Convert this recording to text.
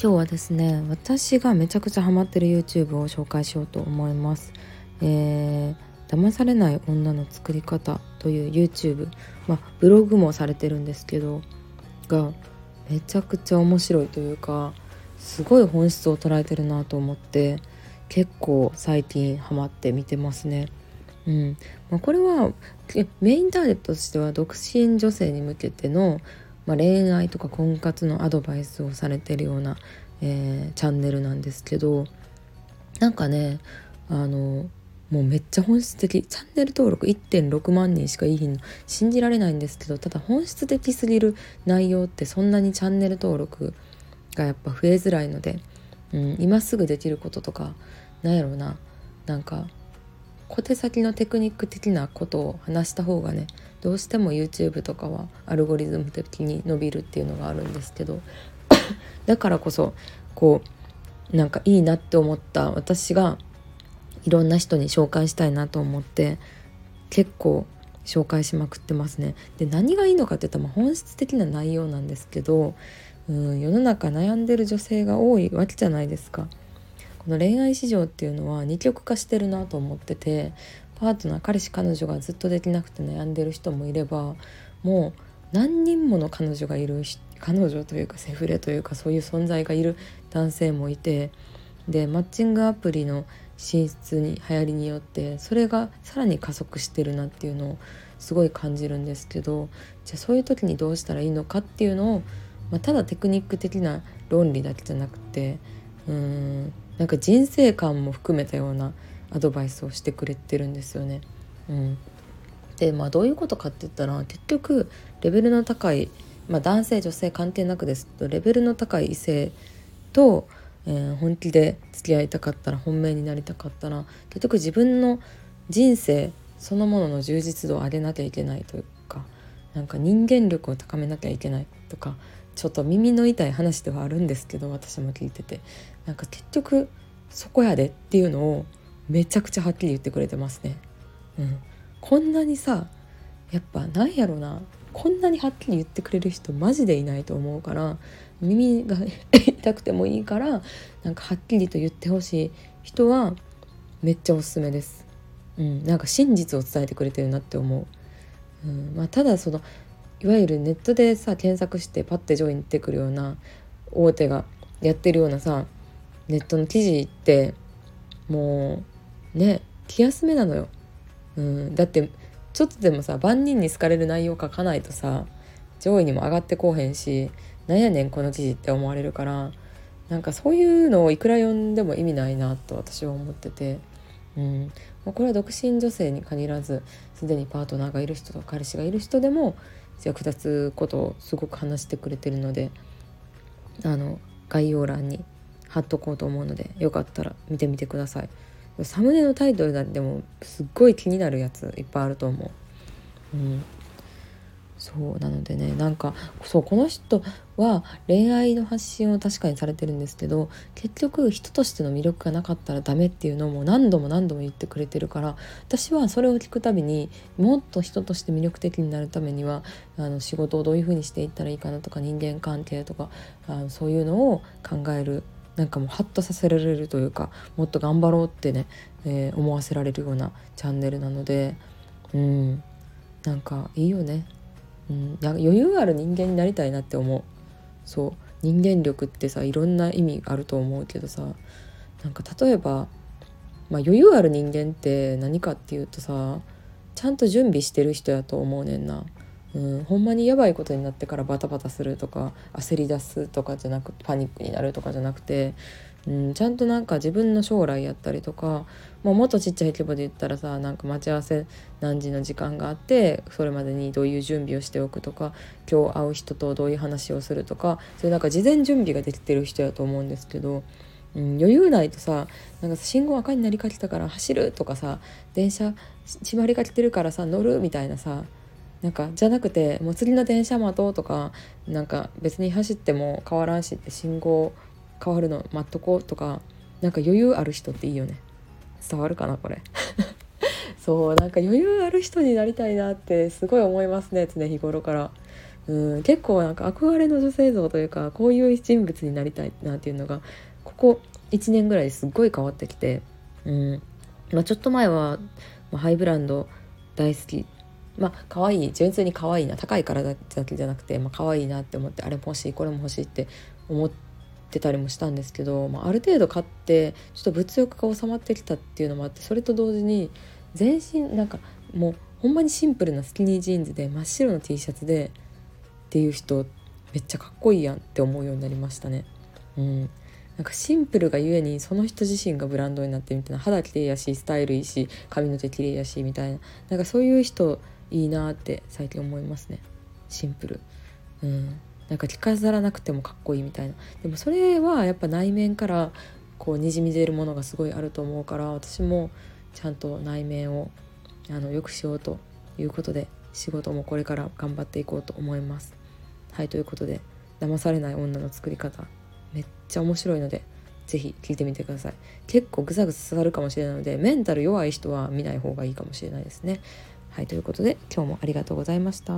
今日はですね私がめちゃくちゃハマってる YouTube を紹介しようと思いますえー、騙されない女の作り方という YouTube まあブログもされてるんですけどがめちゃくちゃ面白いというかすごい本質を捉えてるなと思って結構最近ハマって見てますね。うんまあ、これはメインターゲットとしては独身女性に向けてのまあ、恋愛とか婚活のアドバイスをされてるような、えー、チャンネルなんですけどなんかねあのもうめっちゃ本質的チャンネル登録1.6万人しかいいの信じられないんですけどただ本質的すぎる内容ってそんなにチャンネル登録がやっぱ増えづらいので、うん、今すぐできることとかなんやろうななんか小手先のテクニック的なことを話した方がねどうしても YouTube とかはアルゴリズム的に伸びるっていうのがあるんですけど だからこそこうなんかいいなって思った私がいろんな人に紹介したいなと思って結構紹介しまくってますね。で何がいいのかって言ったら本質的な内容なんですけどうん世の中悩んでる女性が多いわけじゃないですか。この恋愛市場っていうのは二極化してるなと思っててパートナー彼氏彼女がずっとできなくて悩んでる人もいればもう何人もの彼女がいる彼女というかセフレというかそういう存在がいる男性もいてでマッチングアプリの進出に流行りによってそれがさらに加速してるなっていうのをすごい感じるんですけどじゃあそういう時にどうしたらいいのかっていうのを、まあ、ただテクニック的な論理だけじゃなくてうーんなんか人生観も含めたようなアドバイスをしてくれてるんですよね。うん、でまあどういうことかって言ったら結局レベルの高い、まあ、男性女性関係なくですとレベルの高い異性と、えー、本気で付き合いたかったら本命になりたかったら結局自分の人生そのものの充実度を上げなきゃいけないというかなんか人間力を高めなきゃいけないとかちょっと耳の痛い話ではあるんですけど私も聞いててなんか結局そこやでっていうのをめちゃくちゃはっきり言ってくれてますね。うん、こんなにさやっぱなんやろなこんなにはっきり言ってくれる人マジでいないと思うから耳が 痛くてもいいからなんかはっきりと言ってほしい人はめっちゃおすすめです。うん、なんか真実を伝えてくれてるなって思う。うんまあ、ただそのいわゆるネットでさ検索してパッて上位に出てくるような大手がやってるようなさネットの記事ってもうね気休めなのよ、うん、だってちょっとでもさ万人に好かれる内容書かないとさ上位にも上がってこうへんしなんやねんこの記事って思われるからなんかそういうのをいくら読んでも意味ないなと私は思ってて、うん、これは独身女性に限らずすでにパートナーがいる人と彼氏がいる人でも役立つことをすごく話してくれてるのであの概要欄に貼っとこうと思うのでよかったら見てみてください。サムネのタイトルなんてもすっごい気になるやついっぱいあると思う。うん、そうなのでねなんかそうこの人は恋愛の発信を確かにされてるんですけど結局人としての魅力がなかったらダメっていうのも何度も何度も言ってくれてるから私はそれを聞くたびにもっと人として魅力的になるためにはあの仕事をどういうふうにしていったらいいかなとか人間関係とかあのそういうのを考えるなんかもうハッとさせられるというかもっと頑張ろうってね、えー、思わせられるようなチャンネルなのでうんなんかいいよね、うん、余裕ある人間になりたいなって思うそう人間力ってさいろんな意味あると思うけどさなんか例えば、まあ、余裕ある人間って何かっていうとさちゃんと準備してる人やと思うねんな。うん、ほんまにやばいことになってからバタバタするとか焦り出すとかじゃなくパニックになるとかじゃなくて、うん、ちゃんとなんか自分の将来やったりとかもうもっとちっちゃい規模で言ったらさなんか待ち合わせ何時の時間があってそれまでにどういう準備をしておくとか今日会う人とどういう話をするとかそういうなんか事前準備ができてる人やと思うんですけど。うん、余裕ないとさなんか信号赤になりかけたから走るとかさ電車閉まりかけてるからさ乗るみたいなさなんかじゃなくてもう次の電車待とうとかなんか別に走っても変わらんしって信号変わるの待っとこうとかなんか余裕ある人っていいよね。伝わるかなこれ。そうなんか余裕ある人になりたいなってすごい思いますね常日頃から。うん結構なんか憧れの女性像というかこういう人物になりたいなっていうのがここ1年ぐらいですっごい変わってきて、うん。まあ、ちょっと前は、まあ、ハイブランド大好きまあ可愛い純粋に可愛いな高い体だけじゃなくて、まあ可愛いなって思ってあれも欲しいこれも欲しいって思ってたりもしたんですけど、まあ、ある程度買ってちょっと物欲が収まってきたっていうのもあってそれと同時に全身なんかもうほんまにシンプルなスキニージーンズで真っ白の T シャツでっていう人めっちゃかっこいいやんって思うようになりましたね。うんなんかシンプルがゆえにその人自身がブランドになってみたいな肌綺麗やしスタイルいいし髪の毛綺麗やしみたいななんかそういう人いいなって最近思いますね。シンプル。うん。なんか着飾らなくてもかっこいいみたいな。でもそれはやっぱ内面からこうにじみ出るものがすごいあると思うから私もちゃんと内面をあのよくしようということで仕事もこれから頑張っていこうと思います。はいということで騙されない女の作り方めっちゃ面白いので是非聞いてみてください。結構グサグサ刺さるかもしれないのでメンタル弱い人は見ない方がいいかもしれないですね。はいということで今日もありがとうございました。